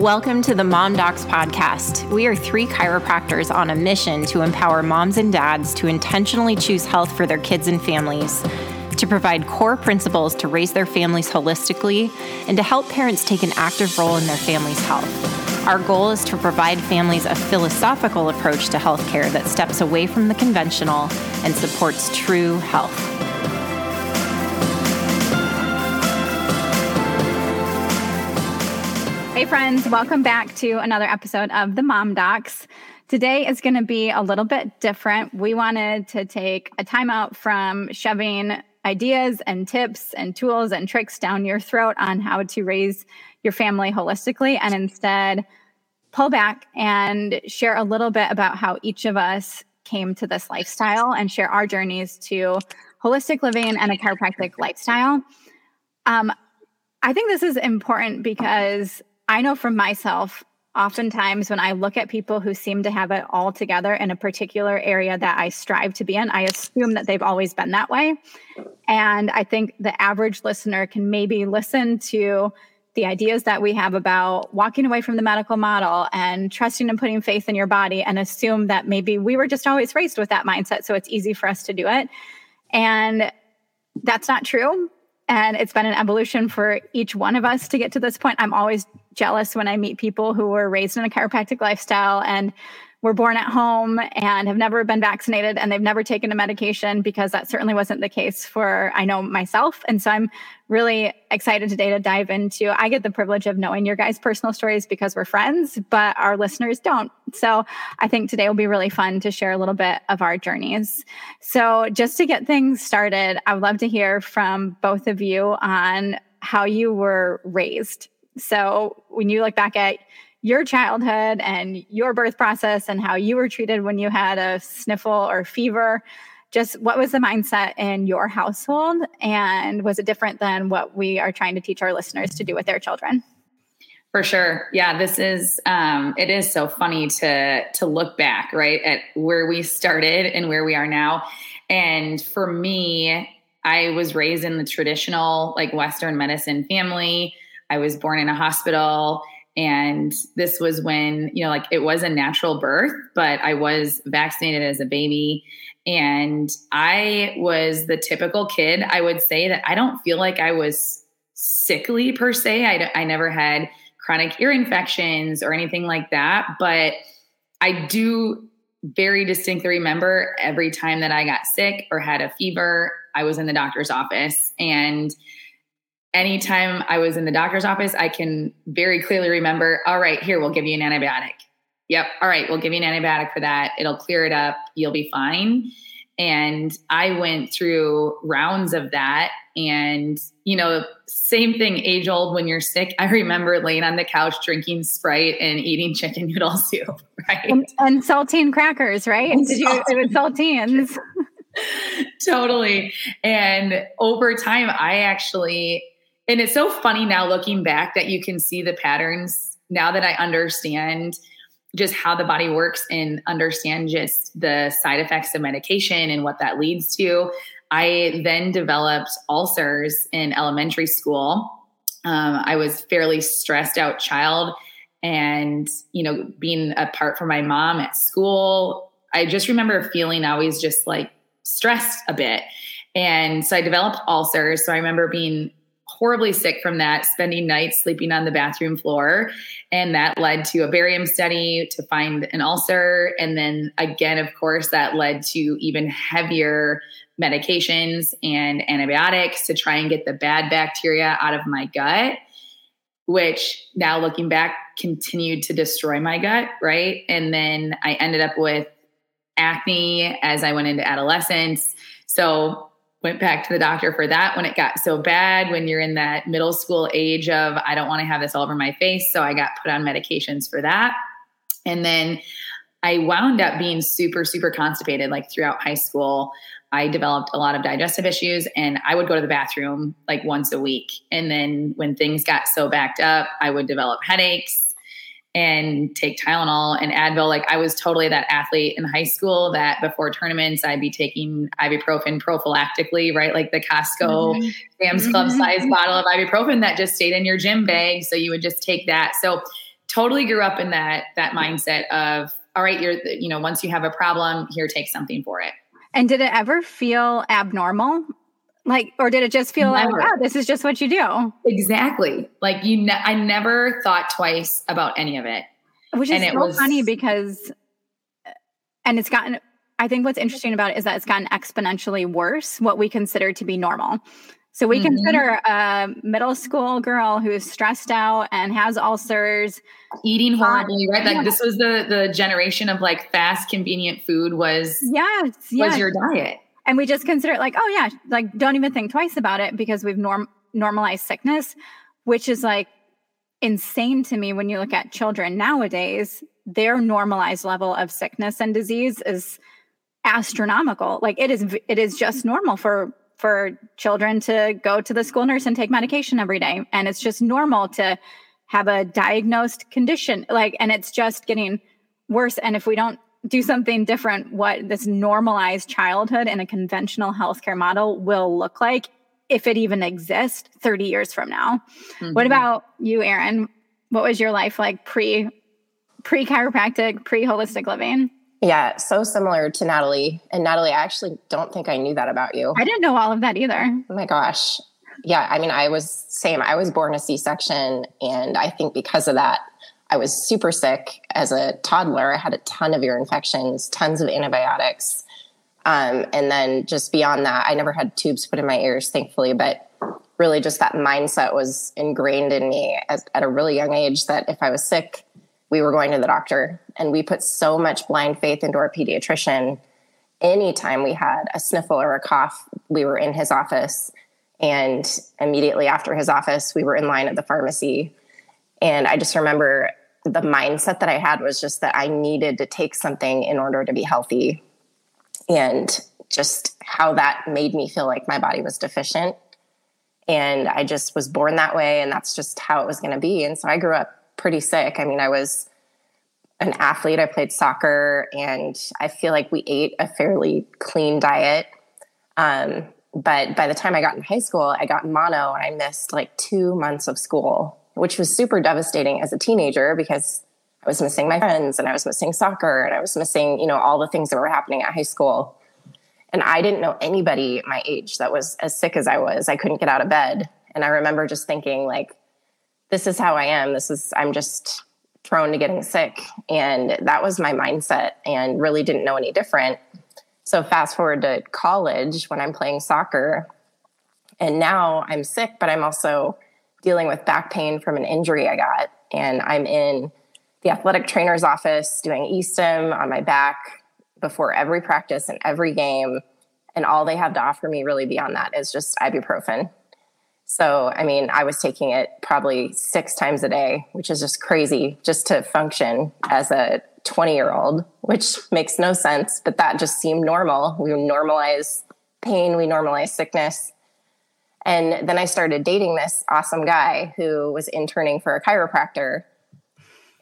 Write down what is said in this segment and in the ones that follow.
Welcome to the Mom Docs podcast. We are three chiropractors on a mission to empower moms and dads to intentionally choose health for their kids and families, to provide core principles to raise their families holistically, and to help parents take an active role in their family's health. Our goal is to provide families a philosophical approach to healthcare that steps away from the conventional and supports true health. Friends, welcome back to another episode of the Mom Docs. Today is going to be a little bit different. We wanted to take a time out from shoving ideas and tips and tools and tricks down your throat on how to raise your family holistically and instead pull back and share a little bit about how each of us came to this lifestyle and share our journeys to holistic living and a chiropractic lifestyle. Um, I think this is important because I know from myself, oftentimes when I look at people who seem to have it all together in a particular area that I strive to be in, I assume that they've always been that way. And I think the average listener can maybe listen to the ideas that we have about walking away from the medical model and trusting and putting faith in your body and assume that maybe we were just always raised with that mindset. So it's easy for us to do it. And that's not true. And it's been an evolution for each one of us to get to this point. I'm always jealous when I meet people who were raised in a chiropractic lifestyle and were born at home and have never been vaccinated and they've never taken a medication because that certainly wasn't the case for I know myself. And so I'm really excited today to dive into. I get the privilege of knowing your guys' personal stories because we're friends, but our listeners don't. So I think today will be really fun to share a little bit of our journeys. So just to get things started, I would love to hear from both of you on how you were raised. So when you look back at your childhood and your birth process and how you were treated when you had a sniffle or fever. Just what was the mindset in your household? And was it different than what we are trying to teach our listeners to do with their children? For sure. Yeah, this is um it is so funny to to look back, right, at where we started and where we are now. And for me, I was raised in the traditional like western medicine family. I was born in a hospital and this was when, you know, like it was a natural birth, but I was vaccinated as a baby. And I was the typical kid. I would say that I don't feel like I was sickly per se. I, I never had chronic ear infections or anything like that. But I do very distinctly remember every time that I got sick or had a fever, I was in the doctor's office. And anytime I was in the doctor's office, I can very clearly remember, all right, here, we'll give you an antibiotic. Yep. All right, we'll give you an antibiotic for that. It'll clear it up. You'll be fine. And I went through rounds of that. And, you know, same thing, age old when you're sick. I remember laying on the couch drinking Sprite and eating chicken noodle soup, right? And, and saltine crackers, right? And Did you, it was saltines. totally. And over time, I actually and it's so funny now looking back that you can see the patterns now that I understand just how the body works and understand just the side effects of medication and what that leads to. I then developed ulcers in elementary school. Um, I was fairly stressed out child and you know being apart from my mom at school i just remember feeling always just like stressed a bit and so i developed ulcers so i remember being horribly sick from that, spending nights sleeping on the bathroom floor. And that led to a barium study to find an ulcer. And then again, of course, that led to even heavier medications and antibiotics to try and get the bad bacteria out of my gut, which now looking back continued to destroy my gut. Right. And then I ended up with acne as I went into adolescence. So went back to the doctor for that when it got so bad when you're in that middle school age of i don't want to have this all over my face so i got put on medications for that. And then i wound up being super super constipated like throughout high school. I developed a lot of digestive issues and i would go to the bathroom like once a week. And then when things got so backed up i would develop headaches and take Tylenol and Advil. Like I was totally that athlete in high school that before tournaments I'd be taking ibuprofen prophylactically, right? Like the Costco mm-hmm. Sam's Club mm-hmm. size bottle of ibuprofen that just stayed in your gym bag. So you would just take that. So totally grew up in that that mindset of all right, you're you know, once you have a problem, here take something for it. And did it ever feel abnormal? Like, or did it just feel never. like, oh, this is just what you do? Exactly. Like you, ne- I never thought twice about any of it. Which is and so was, funny because, and it's gotten, I think what's interesting about it is that it's gotten exponentially worse, what we consider to be normal. So we mm-hmm. consider a middle school girl who is stressed out and has ulcers, eating horribly, right? Like yeah. this was the the generation of like fast, convenient food was yes, was yes. your diet, and we just consider it like oh yeah, like don't even think twice about it because we've norm normalized sickness, which is like insane to me when you look at children nowadays. Their normalized level of sickness and disease is astronomical. Like it is, it is just normal for for children to go to the school nurse and take medication every day. And it's just normal to have a diagnosed condition. Like, and it's just getting worse. And if we don't do something different, what this normalized childhood in a conventional healthcare model will look like, if it even exists 30 years from now. Mm-hmm. What about you, Erin? What was your life like pre pre chiropractic, pre holistic living? Yeah, so similar to Natalie. And Natalie, I actually don't think I knew that about you. I didn't know all of that either. Oh my gosh. Yeah, I mean, I was same. I was born a C-section, and I think because of that, I was super sick as a toddler. I had a ton of ear infections, tons of antibiotics. Um, and then just beyond that, I never had tubes put in my ears, thankfully, but really just that mindset was ingrained in me as, at a really young age that if I was sick, we were going to the doctor and we put so much blind faith into our pediatrician anytime we had a sniffle or a cough we were in his office and immediately after his office we were in line at the pharmacy and i just remember the mindset that i had was just that i needed to take something in order to be healthy and just how that made me feel like my body was deficient and i just was born that way and that's just how it was going to be and so i grew up pretty sick. I mean, I was an athlete, I played soccer, and I feel like we ate a fairly clean diet. Um, but by the time I got in high school, I got mono and I missed like two months of school, which was super devastating as a teenager because I was missing my friends and I was missing soccer and I was missing, you know, all the things that were happening at high school. And I didn't know anybody my age that was as sick as I was. I couldn't get out of bed. And I remember just thinking, like, this is how I am. This is, I'm just prone to getting sick. And that was my mindset and really didn't know any different. So fast forward to college when I'm playing soccer. And now I'm sick, but I'm also dealing with back pain from an injury I got. And I'm in the athletic trainer's office doing e-stim on my back before every practice and every game. And all they have to offer me really beyond that is just ibuprofen. So, I mean, I was taking it probably six times a day, which is just crazy just to function as a 20 year old, which makes no sense, but that just seemed normal. We normalize pain, we normalize sickness. And then I started dating this awesome guy who was interning for a chiropractor.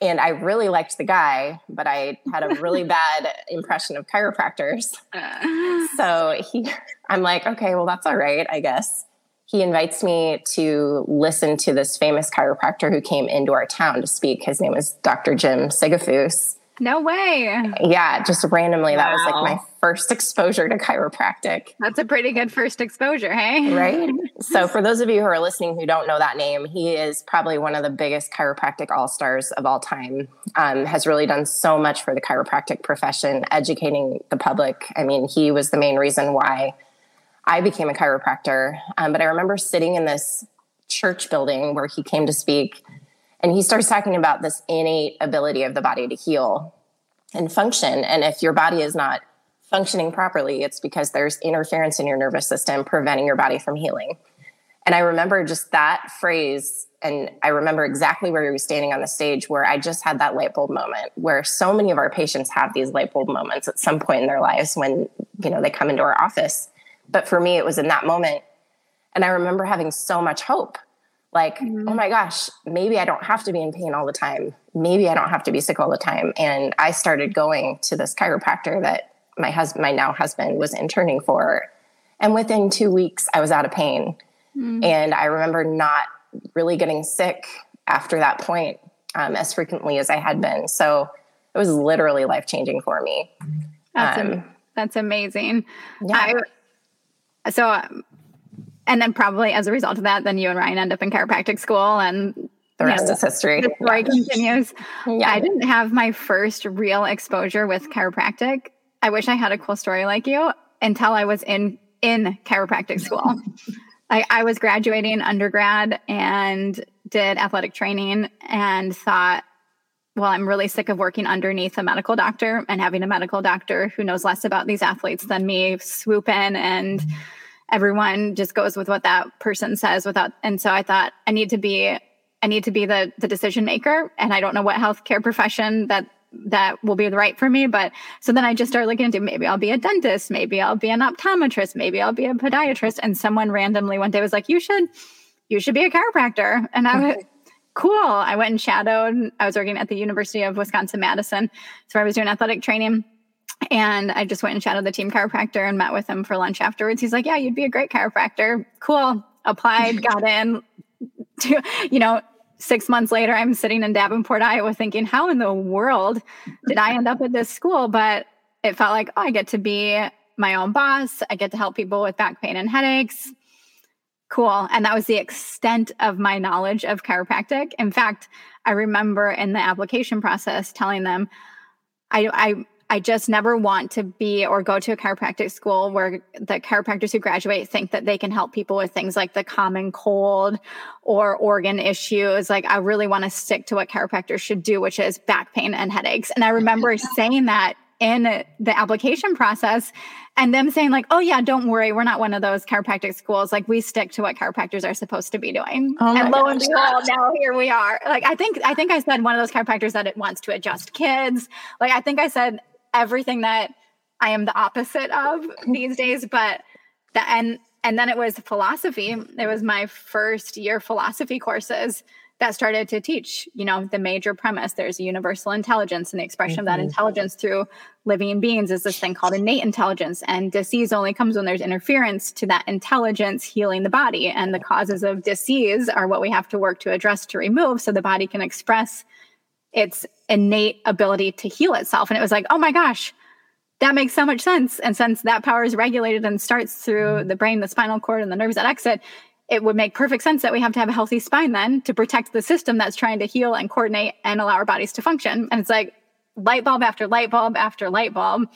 And I really liked the guy, but I had a really bad impression of chiropractors. Uh. So he, I'm like, okay, well, that's all right, I guess he invites me to listen to this famous chiropractor who came into our town to speak. His name is Dr. Jim Sigafoose. No way. Yeah, just randomly. Wow. That was like my first exposure to chiropractic. That's a pretty good first exposure, hey? Right. so, for those of you who are listening who don't know that name, he is probably one of the biggest chiropractic all stars of all time. Um, has really done so much for the chiropractic profession, educating the public. I mean, he was the main reason why I became a chiropractor. Um, but I remember sitting in this church building where he came to speak, and he starts talking about this innate ability of the body to heal and function. And if your body is not functioning properly, it's because there's interference in your nervous system preventing your body from healing. And I remember just that phrase, and I remember exactly where he was standing on the stage where I just had that light bulb moment where so many of our patients have these light bulb moments at some point in their lives when, you know, they come into our office but for me, it was in that moment. And I remember having so much hope like, mm-hmm. oh my gosh, maybe I don't have to be in pain all the time. Maybe I don't have to be sick all the time. And I started going to this chiropractor that my husband, my now husband, was interning for. And within two weeks, I was out of pain. Mm-hmm. And I remember not really getting sick after that point. um, as frequently as I had been. So it was literally life changing for me. That's, um, that's amazing. Yeah. I, so, um, and then probably as a result of that, then you and Ryan end up in chiropractic school and the rest know, is history. The story yeah. continues. Yeah. I didn't have my first real exposure with chiropractic. I wish I had a cool story like you until I was in in chiropractic school. I, I was graduating undergrad and did athletic training and thought, well, I'm really sick of working underneath a medical doctor and having a medical doctor who knows less about these athletes than me swoop in and everyone just goes with what that person says without and so I thought I need to be I need to be the the decision maker and I don't know what healthcare profession that that will be the right for me. But so then I just started looking into maybe I'll be a dentist, maybe I'll be an optometrist, maybe I'll be a podiatrist. And someone randomly one day was like, You should, you should be a chiropractor. And I was cool. I went and shadowed. I was working at the University of Wisconsin Madison. So I was doing athletic training. And I just went and shadowed the team chiropractor and met with him for lunch afterwards. He's like, Yeah, you'd be a great chiropractor. Cool. Applied, got in, to, you know, six months later, I'm sitting in Davenport, Iowa, thinking, how in the world did I end up at this school? But it felt like, oh, I get to be my own boss. I get to help people with back pain and headaches. Cool. And that was the extent of my knowledge of chiropractic. In fact, I remember in the application process telling them, I, I I just never want to be or go to a chiropractic school where the chiropractors who graduate think that they can help people with things like the common cold or organ issues. Like, I really want to stick to what chiropractors should do, which is back pain and headaches. And I remember saying that in the application process and them saying like oh yeah don't worry we're not one of those chiropractic schools. Like we stick to what chiropractors are supposed to be doing. Oh and lo and behold now here we are. Like i think i think i said one of those chiropractors that it wants to adjust kids. Like i think i said everything that I am the opposite of these days. But the and and then it was philosophy. It was my first year philosophy courses that started to teach, you know, the major premise. There's a universal intelligence, and the expression mm-hmm. of that mm-hmm. intelligence through living beings is this thing called innate intelligence. And disease only comes when there's interference to that intelligence healing the body. And the causes of disease are what we have to work to address to remove so the body can express its innate ability to heal itself. And it was like, oh my gosh, that makes so much sense. And since that power is regulated and starts through mm-hmm. the brain, the spinal cord, and the nerves that exit, it would make perfect sense that we have to have a healthy spine then to protect the system that's trying to heal and coordinate and allow our bodies to function. And it's like light bulb after light bulb after light bulb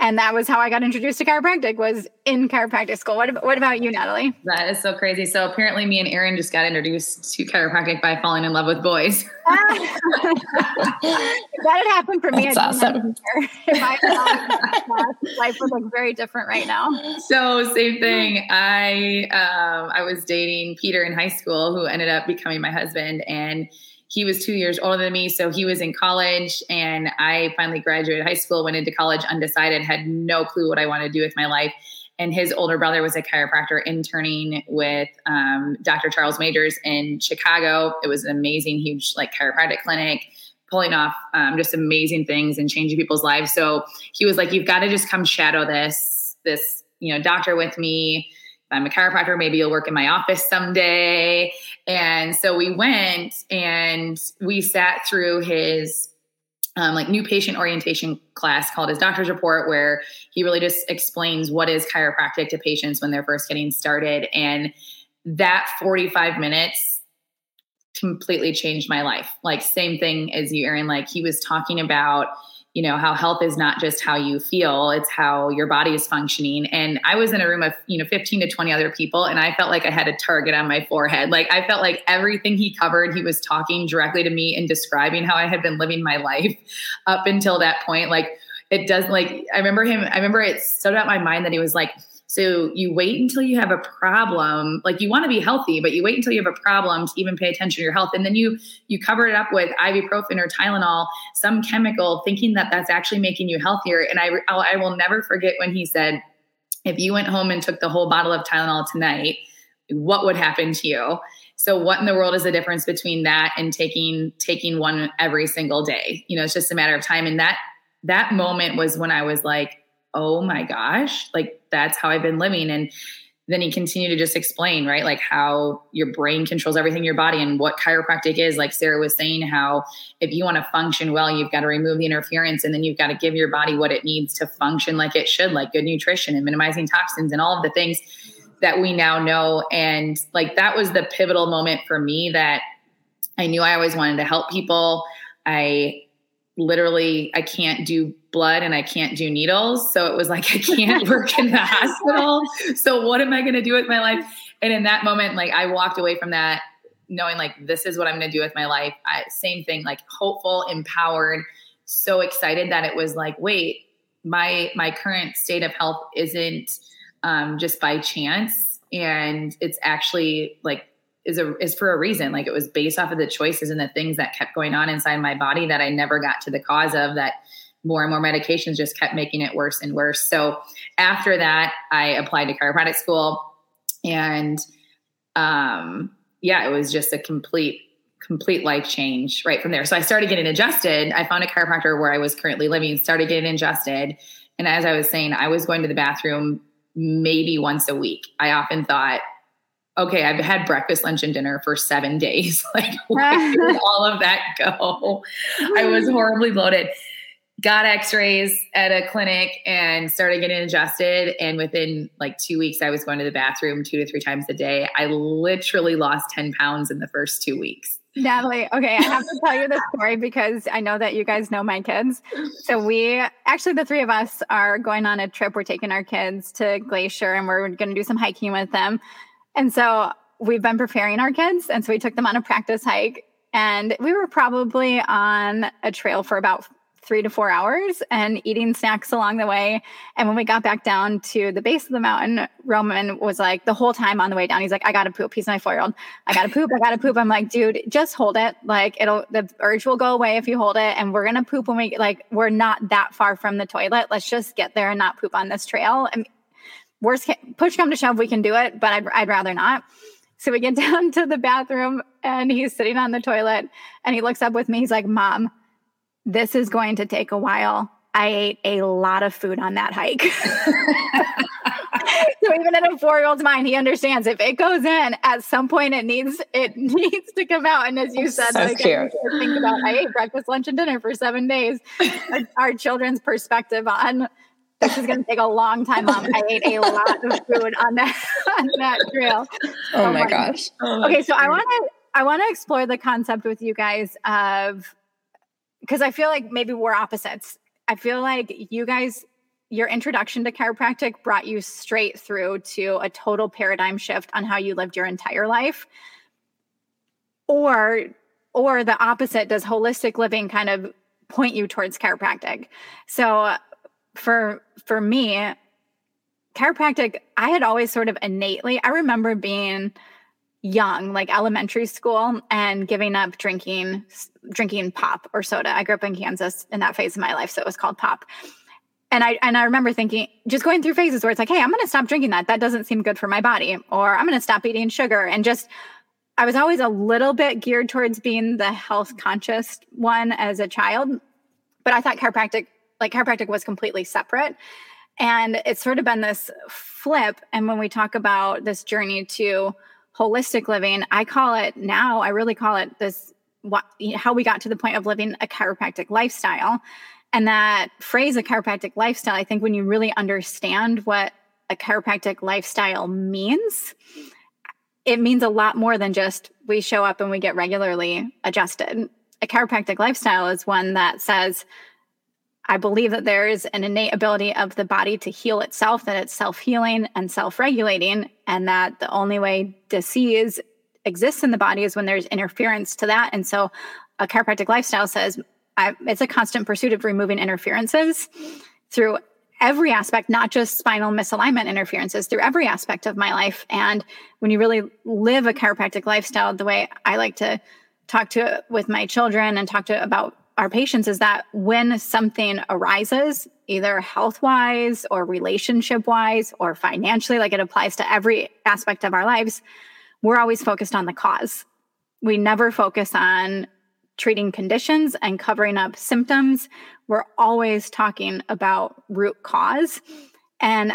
and that was how I got introduced to chiropractic was in chiropractic school. What, what about you, Natalie? That is so crazy. So apparently me and Erin just got introduced to chiropractic by falling in love with boys. that had happened for me. That's awesome. Life would look very different right now. So same thing. I um, I was dating Peter in high school who ended up becoming my husband and he was two years older than me. So he was in college, and I finally graduated high school, went into college undecided, had no clue what I wanted to do with my life. And his older brother was a chiropractor interning with um, Dr. Charles Majors in Chicago. It was an amazing, huge, like chiropractic clinic, pulling off um, just amazing things and changing people's lives. So he was like, "You've got to just come shadow this, this, you know, doctor with me." I'm a chiropractor. Maybe you'll work in my office someday. And so we went and we sat through his um, like new patient orientation class called his doctor's report, where he really just explains what is chiropractic to patients when they're first getting started. And that 45 minutes completely changed my life. Like, same thing as you, Erin. Like, he was talking about you know how health is not just how you feel it's how your body is functioning. And i was in a room of you know 15 to 20 other people and i felt like i had a target on my forehead. Like i felt like everything he covered he was talking directly to me and describing how i had been living my life up until that point. Like it does like i remember him i remember it stood out my mind that he was like so you wait until you have a problem. Like you want to be healthy, but you wait until you have a problem to even pay attention to your health. And then you you cover it up with ibuprofen or Tylenol, some chemical, thinking that that's actually making you healthier. And I I will never forget when he said, if you went home and took the whole bottle of Tylenol tonight, what would happen to you? So what in the world is the difference between that and taking taking one every single day? You know, it's just a matter of time. And that that moment was when I was like, oh my gosh, like that's how I've been living. And then he continued to just explain, right, like how your brain controls everything in your body and what chiropractic is. Like Sarah was saying, how if you want to function well, you've got to remove the interference and then you've got to give your body what it needs to function like it should, like good nutrition and minimizing toxins and all of the things that we now know. And like that was the pivotal moment for me that I knew I always wanted to help people. I literally I can't do blood and I can't do needles. So it was like I can't work in the hospital. So what am I going to do with my life? And in that moment like I walked away from that knowing like this is what I'm going to do with my life. I, same thing like hopeful, empowered, so excited that it was like wait, my my current state of health isn't um, just by chance and it's actually like is a is for a reason. Like it was based off of the choices and the things that kept going on inside my body that I never got to the cause of that more and more medications just kept making it worse and worse. So after that, I applied to chiropractic school and um yeah, it was just a complete complete life change right from there. So I started getting adjusted. I found a chiropractor where I was currently living, started getting adjusted. And as I was saying, I was going to the bathroom maybe once a week. I often thought, okay, I've had breakfast, lunch, and dinner for seven days. like, where did all of that go? I was horribly bloated. Got x rays at a clinic and started getting adjusted. And within like two weeks, I was going to the bathroom two to three times a day. I literally lost 10 pounds in the first two weeks. Natalie, okay, I have to tell you this story because I know that you guys know my kids. So we actually the three of us are going on a trip. We're taking our kids to Glacier and we're going to do some hiking with them. And so we've been preparing our kids. And so we took them on a practice hike. And we were probably on a trail for about three to four hours and eating snacks along the way. And when we got back down to the base of the mountain, Roman was like, the whole time on the way down, he's like, I gotta poop. He's my four year old. I gotta poop. I gotta poop. I'm like, dude, just hold it. Like, it'll, the urge will go away if you hold it. And we're gonna poop when we, like, we're not that far from the toilet. Let's just get there and not poop on this trail. And worst push come to shove, we can do it, but I'd, I'd rather not. So we get down to the bathroom and he's sitting on the toilet and he looks up with me. He's like, Mom, this is going to take a while. I ate a lot of food on that hike. so even in a four-year-old's mind, he understands if it goes in at some point, it needs it needs to come out. And as you said, so like, cute. think about I ate breakfast, lunch, and dinner for seven days. our, our children's perspective on this is going to take a long time, Mom. I ate a lot of food on that on that trail. Oh, oh my, my gosh. Oh, okay, so I want to I want to explore the concept with you guys of because I feel like maybe we're opposites. I feel like you guys your introduction to chiropractic brought you straight through to a total paradigm shift on how you lived your entire life or or the opposite does holistic living kind of point you towards chiropractic so for for me chiropractic i had always sort of innately i remember being young like elementary school and giving up drinking drinking pop or soda. I grew up in kansas in that phase of my life so it was called pop. And i and i remember thinking just going through phases where it's like hey i'm going to stop drinking that. That doesn't seem good for my body. Or i'm going to stop eating sugar. And just i was always a little bit geared towards being the health conscious one as a child. But i thought chiropractic like chiropractic was completely separate. And it's sort of been this flip. And when we talk about this journey to holistic living, I call it now, I really call it this what how we got to the point of living a chiropractic lifestyle. And that phrase, a chiropractic lifestyle, I think when you really understand what a chiropractic lifestyle means, it means a lot more than just we show up and we get regularly adjusted. A chiropractic lifestyle is one that says, I believe that there is an innate ability of the body to heal itself, that it's self healing and self regulating, and that the only way disease exists in the body is when there's interference to that. And so a chiropractic lifestyle says I, it's a constant pursuit of removing interferences through every aspect, not just spinal misalignment interferences, through every aspect of my life. And when you really live a chiropractic lifestyle, the way I like to talk to with my children and talk to about our patients is that when something arises, either health wise or relationship wise or financially, like it applies to every aspect of our lives, we're always focused on the cause. We never focus on treating conditions and covering up symptoms. We're always talking about root cause. And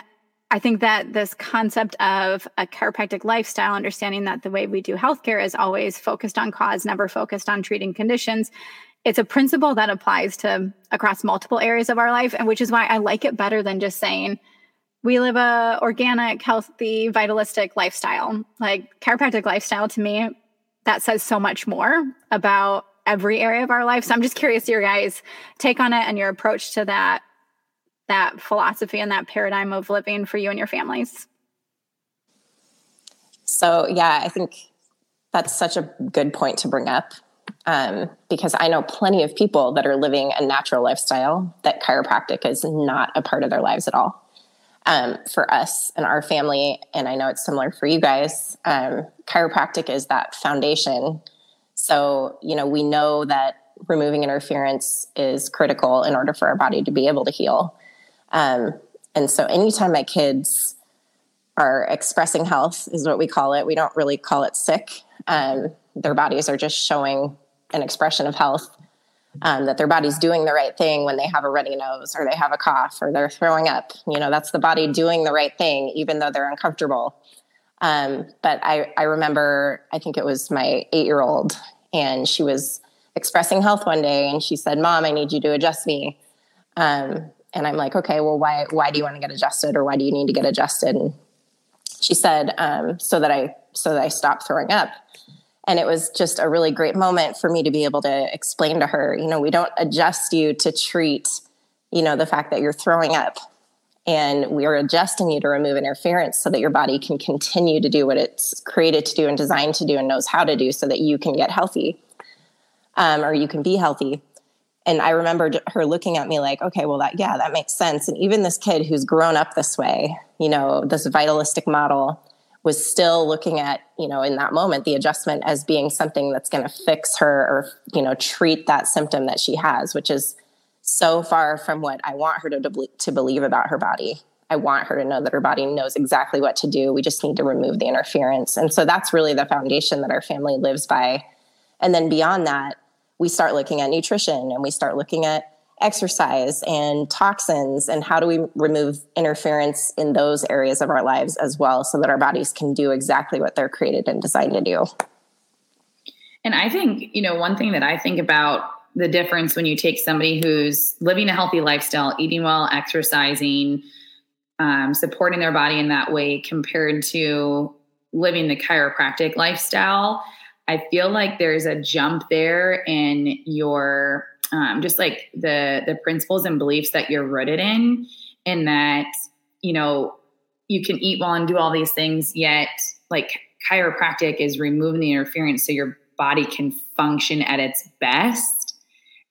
I think that this concept of a chiropractic lifestyle, understanding that the way we do healthcare is always focused on cause, never focused on treating conditions. It's a principle that applies to across multiple areas of our life, and which is why I like it better than just saying we live a organic, healthy, vitalistic lifestyle. Like chiropractic lifestyle to me, that says so much more about every area of our life. So I'm just curious your guys' take on it and your approach to that that philosophy and that paradigm of living for you and your families. So yeah, I think that's such a good point to bring up um, because I know plenty of people that are living a natural lifestyle that chiropractic is not a part of their lives at all. Um, for us and our family, and I know it's similar for you guys, um, chiropractic is that foundation. So, you know, we know that removing interference is critical in order for our body to be able to heal. Um, and so, anytime my kids are expressing health, is what we call it, we don't really call it sick. Um, their bodies are just showing an expression of health um, that their body's doing the right thing when they have a runny nose or they have a cough or they're throwing up. You know, that's the body doing the right thing, even though they're uncomfortable. Um, but I, I remember, I think it was my eight year old, and she was expressing health one day, and she said, "Mom, I need you to adjust me." Um, and I'm like, "Okay, well, why why do you want to get adjusted, or why do you need to get adjusted?" And she said, um, "So that I so that I stop throwing up." And it was just a really great moment for me to be able to explain to her, you know, we don't adjust you to treat, you know, the fact that you're throwing up. And we are adjusting you to remove interference so that your body can continue to do what it's created to do and designed to do and knows how to do so that you can get healthy um, or you can be healthy. And I remember her looking at me like, okay, well, that, yeah, that makes sense. And even this kid who's grown up this way, you know, this vitalistic model, was still looking at you know in that moment the adjustment as being something that's going to fix her or you know treat that symptom that she has which is so far from what i want her to, to believe about her body. I want her to know that her body knows exactly what to do. We just need to remove the interference. And so that's really the foundation that our family lives by. And then beyond that we start looking at nutrition and we start looking at exercise and toxins and how do we remove interference in those areas of our lives as well so that our bodies can do exactly what they're created and designed to do. And i think you know one thing that i think about the difference when you take somebody who's living a healthy lifestyle eating well exercising um, supporting their body in that way compared to living the chiropractic lifestyle i feel like there's a jump there in your um, just like the the principles and beliefs that you're rooted in and that you know you can eat well and do all these things yet like chiropractic is removing the interference so your body can function at its best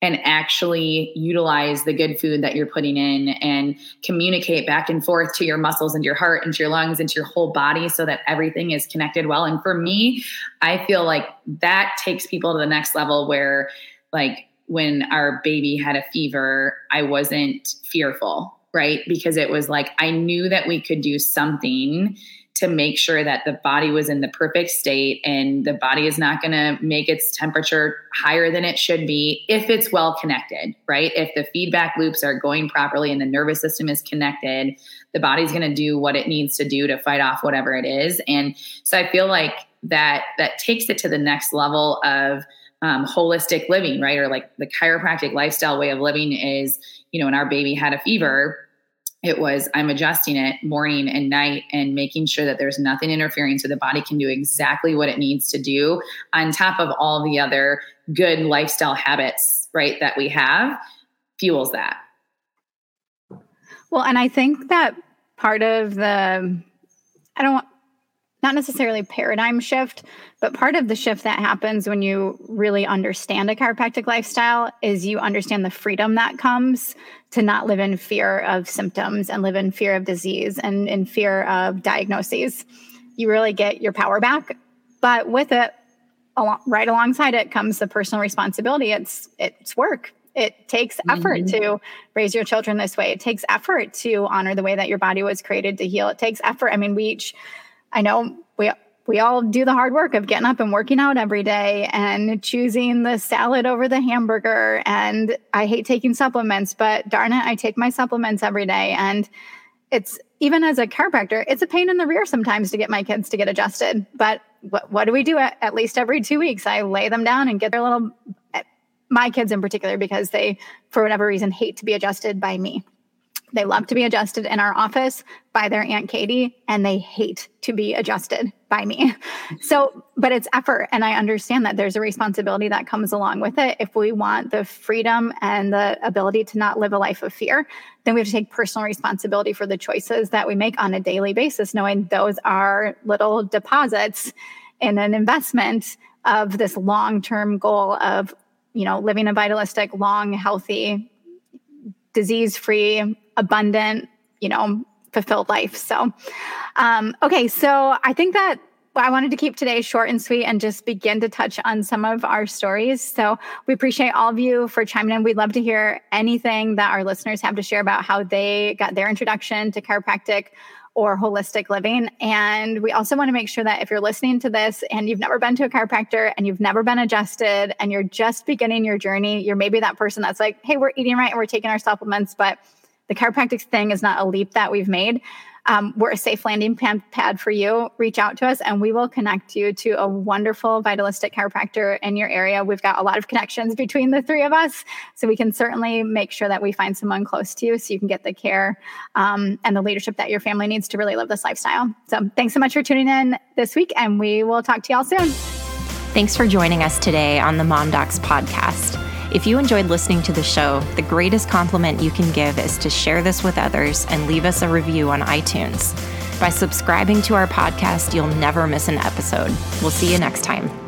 and actually utilize the good food that you're putting in and communicate back and forth to your muscles and your heart and to your lungs and to your whole body so that everything is connected well. And for me i feel like that takes people to the next level where like when our baby had a fever, I wasn't fearful, right? Because it was like I knew that we could do something to make sure that the body was in the perfect state and the body is not going to make its temperature higher than it should be if it's well connected, right? If the feedback loops are going properly and the nervous system is connected, the body's going to do what it needs to do to fight off whatever it is. And so I feel like that that takes it to the next level of um, holistic living, right? Or like the chiropractic lifestyle way of living is, you know, when our baby had a fever, it was I'm adjusting it morning and night and making sure that there's nothing interfering so the body can do exactly what it needs to do on top of all the other good lifestyle habits, right, that we have fuels that. Well, and I think that part of the I don't want not necessarily paradigm shift, but part of the shift that happens when you really understand a chiropractic lifestyle is you understand the freedom that comes to not live in fear of symptoms and live in fear of disease and in fear of diagnoses. You really get your power back, but with it, right alongside it comes the personal responsibility. It's it's work. It takes effort mm-hmm. to raise your children this way. It takes effort to honor the way that your body was created to heal. It takes effort. I mean, we each I know we we all do the hard work of getting up and working out every day and choosing the salad over the hamburger. And I hate taking supplements, but darn it, I take my supplements every day. And it's even as a chiropractor, it's a pain in the rear sometimes to get my kids to get adjusted. But what, what do we do at, at least every two weeks? I lay them down and get their little, my kids in particular, because they, for whatever reason, hate to be adjusted by me. They love to be adjusted in our office by their Aunt Katie, and they hate to be adjusted by me. Mm-hmm. So, but it's effort. And I understand that there's a responsibility that comes along with it. If we want the freedom and the ability to not live a life of fear, then we have to take personal responsibility for the choices that we make on a daily basis, knowing those are little deposits in an investment of this long term goal of you know living a vitalistic long healthy disease free abundant, you know, fulfilled life. So, um, okay, so I think that I wanted to keep today short and sweet and just begin to touch on some of our stories. So we appreciate all of you for chiming in. We'd love to hear anything that our listeners have to share about how they got their introduction to chiropractic or holistic living. And we also want to make sure that if you're listening to this and you've never been to a chiropractor and you've never been adjusted and you're just beginning your journey, you're maybe that person that's like, hey, we're eating right and we're taking our supplements, but the chiropractic thing is not a leap that we've made. Um, we're a safe landing pad for you. Reach out to us and we will connect you to a wonderful vitalistic chiropractor in your area. We've got a lot of connections between the three of us. So we can certainly make sure that we find someone close to you so you can get the care um, and the leadership that your family needs to really live this lifestyle. So thanks so much for tuning in this week and we will talk to y'all soon. Thanks for joining us today on the Mom Docs podcast. If you enjoyed listening to the show, the greatest compliment you can give is to share this with others and leave us a review on iTunes. By subscribing to our podcast, you'll never miss an episode. We'll see you next time.